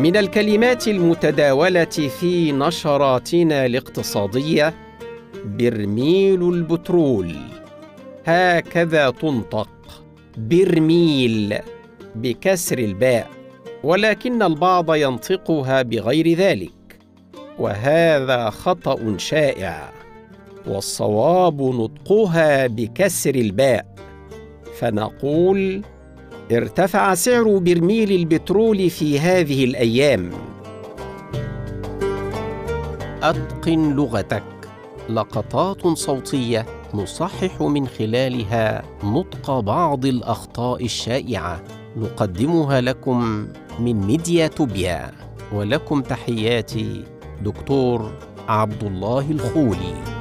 من الكلمات المتداولة في نشراتنا الاقتصادية برميل البترول. هكذا تنطق برميل بكسر الباء ولكن البعض ينطقها بغير ذلك. وهذا خطأ شائع. والصواب نطقها بكسر الباء. فنقول ارتفع سعر برميل البترول في هذه الأيام. أتقن لغتك. لقطات صوتية نصحح من خلالها نطق بعض الأخطاء الشائعة. نقدمها لكم من ميديا توبيا. ولكم تحياتي. دكتور عبد الله الخولي.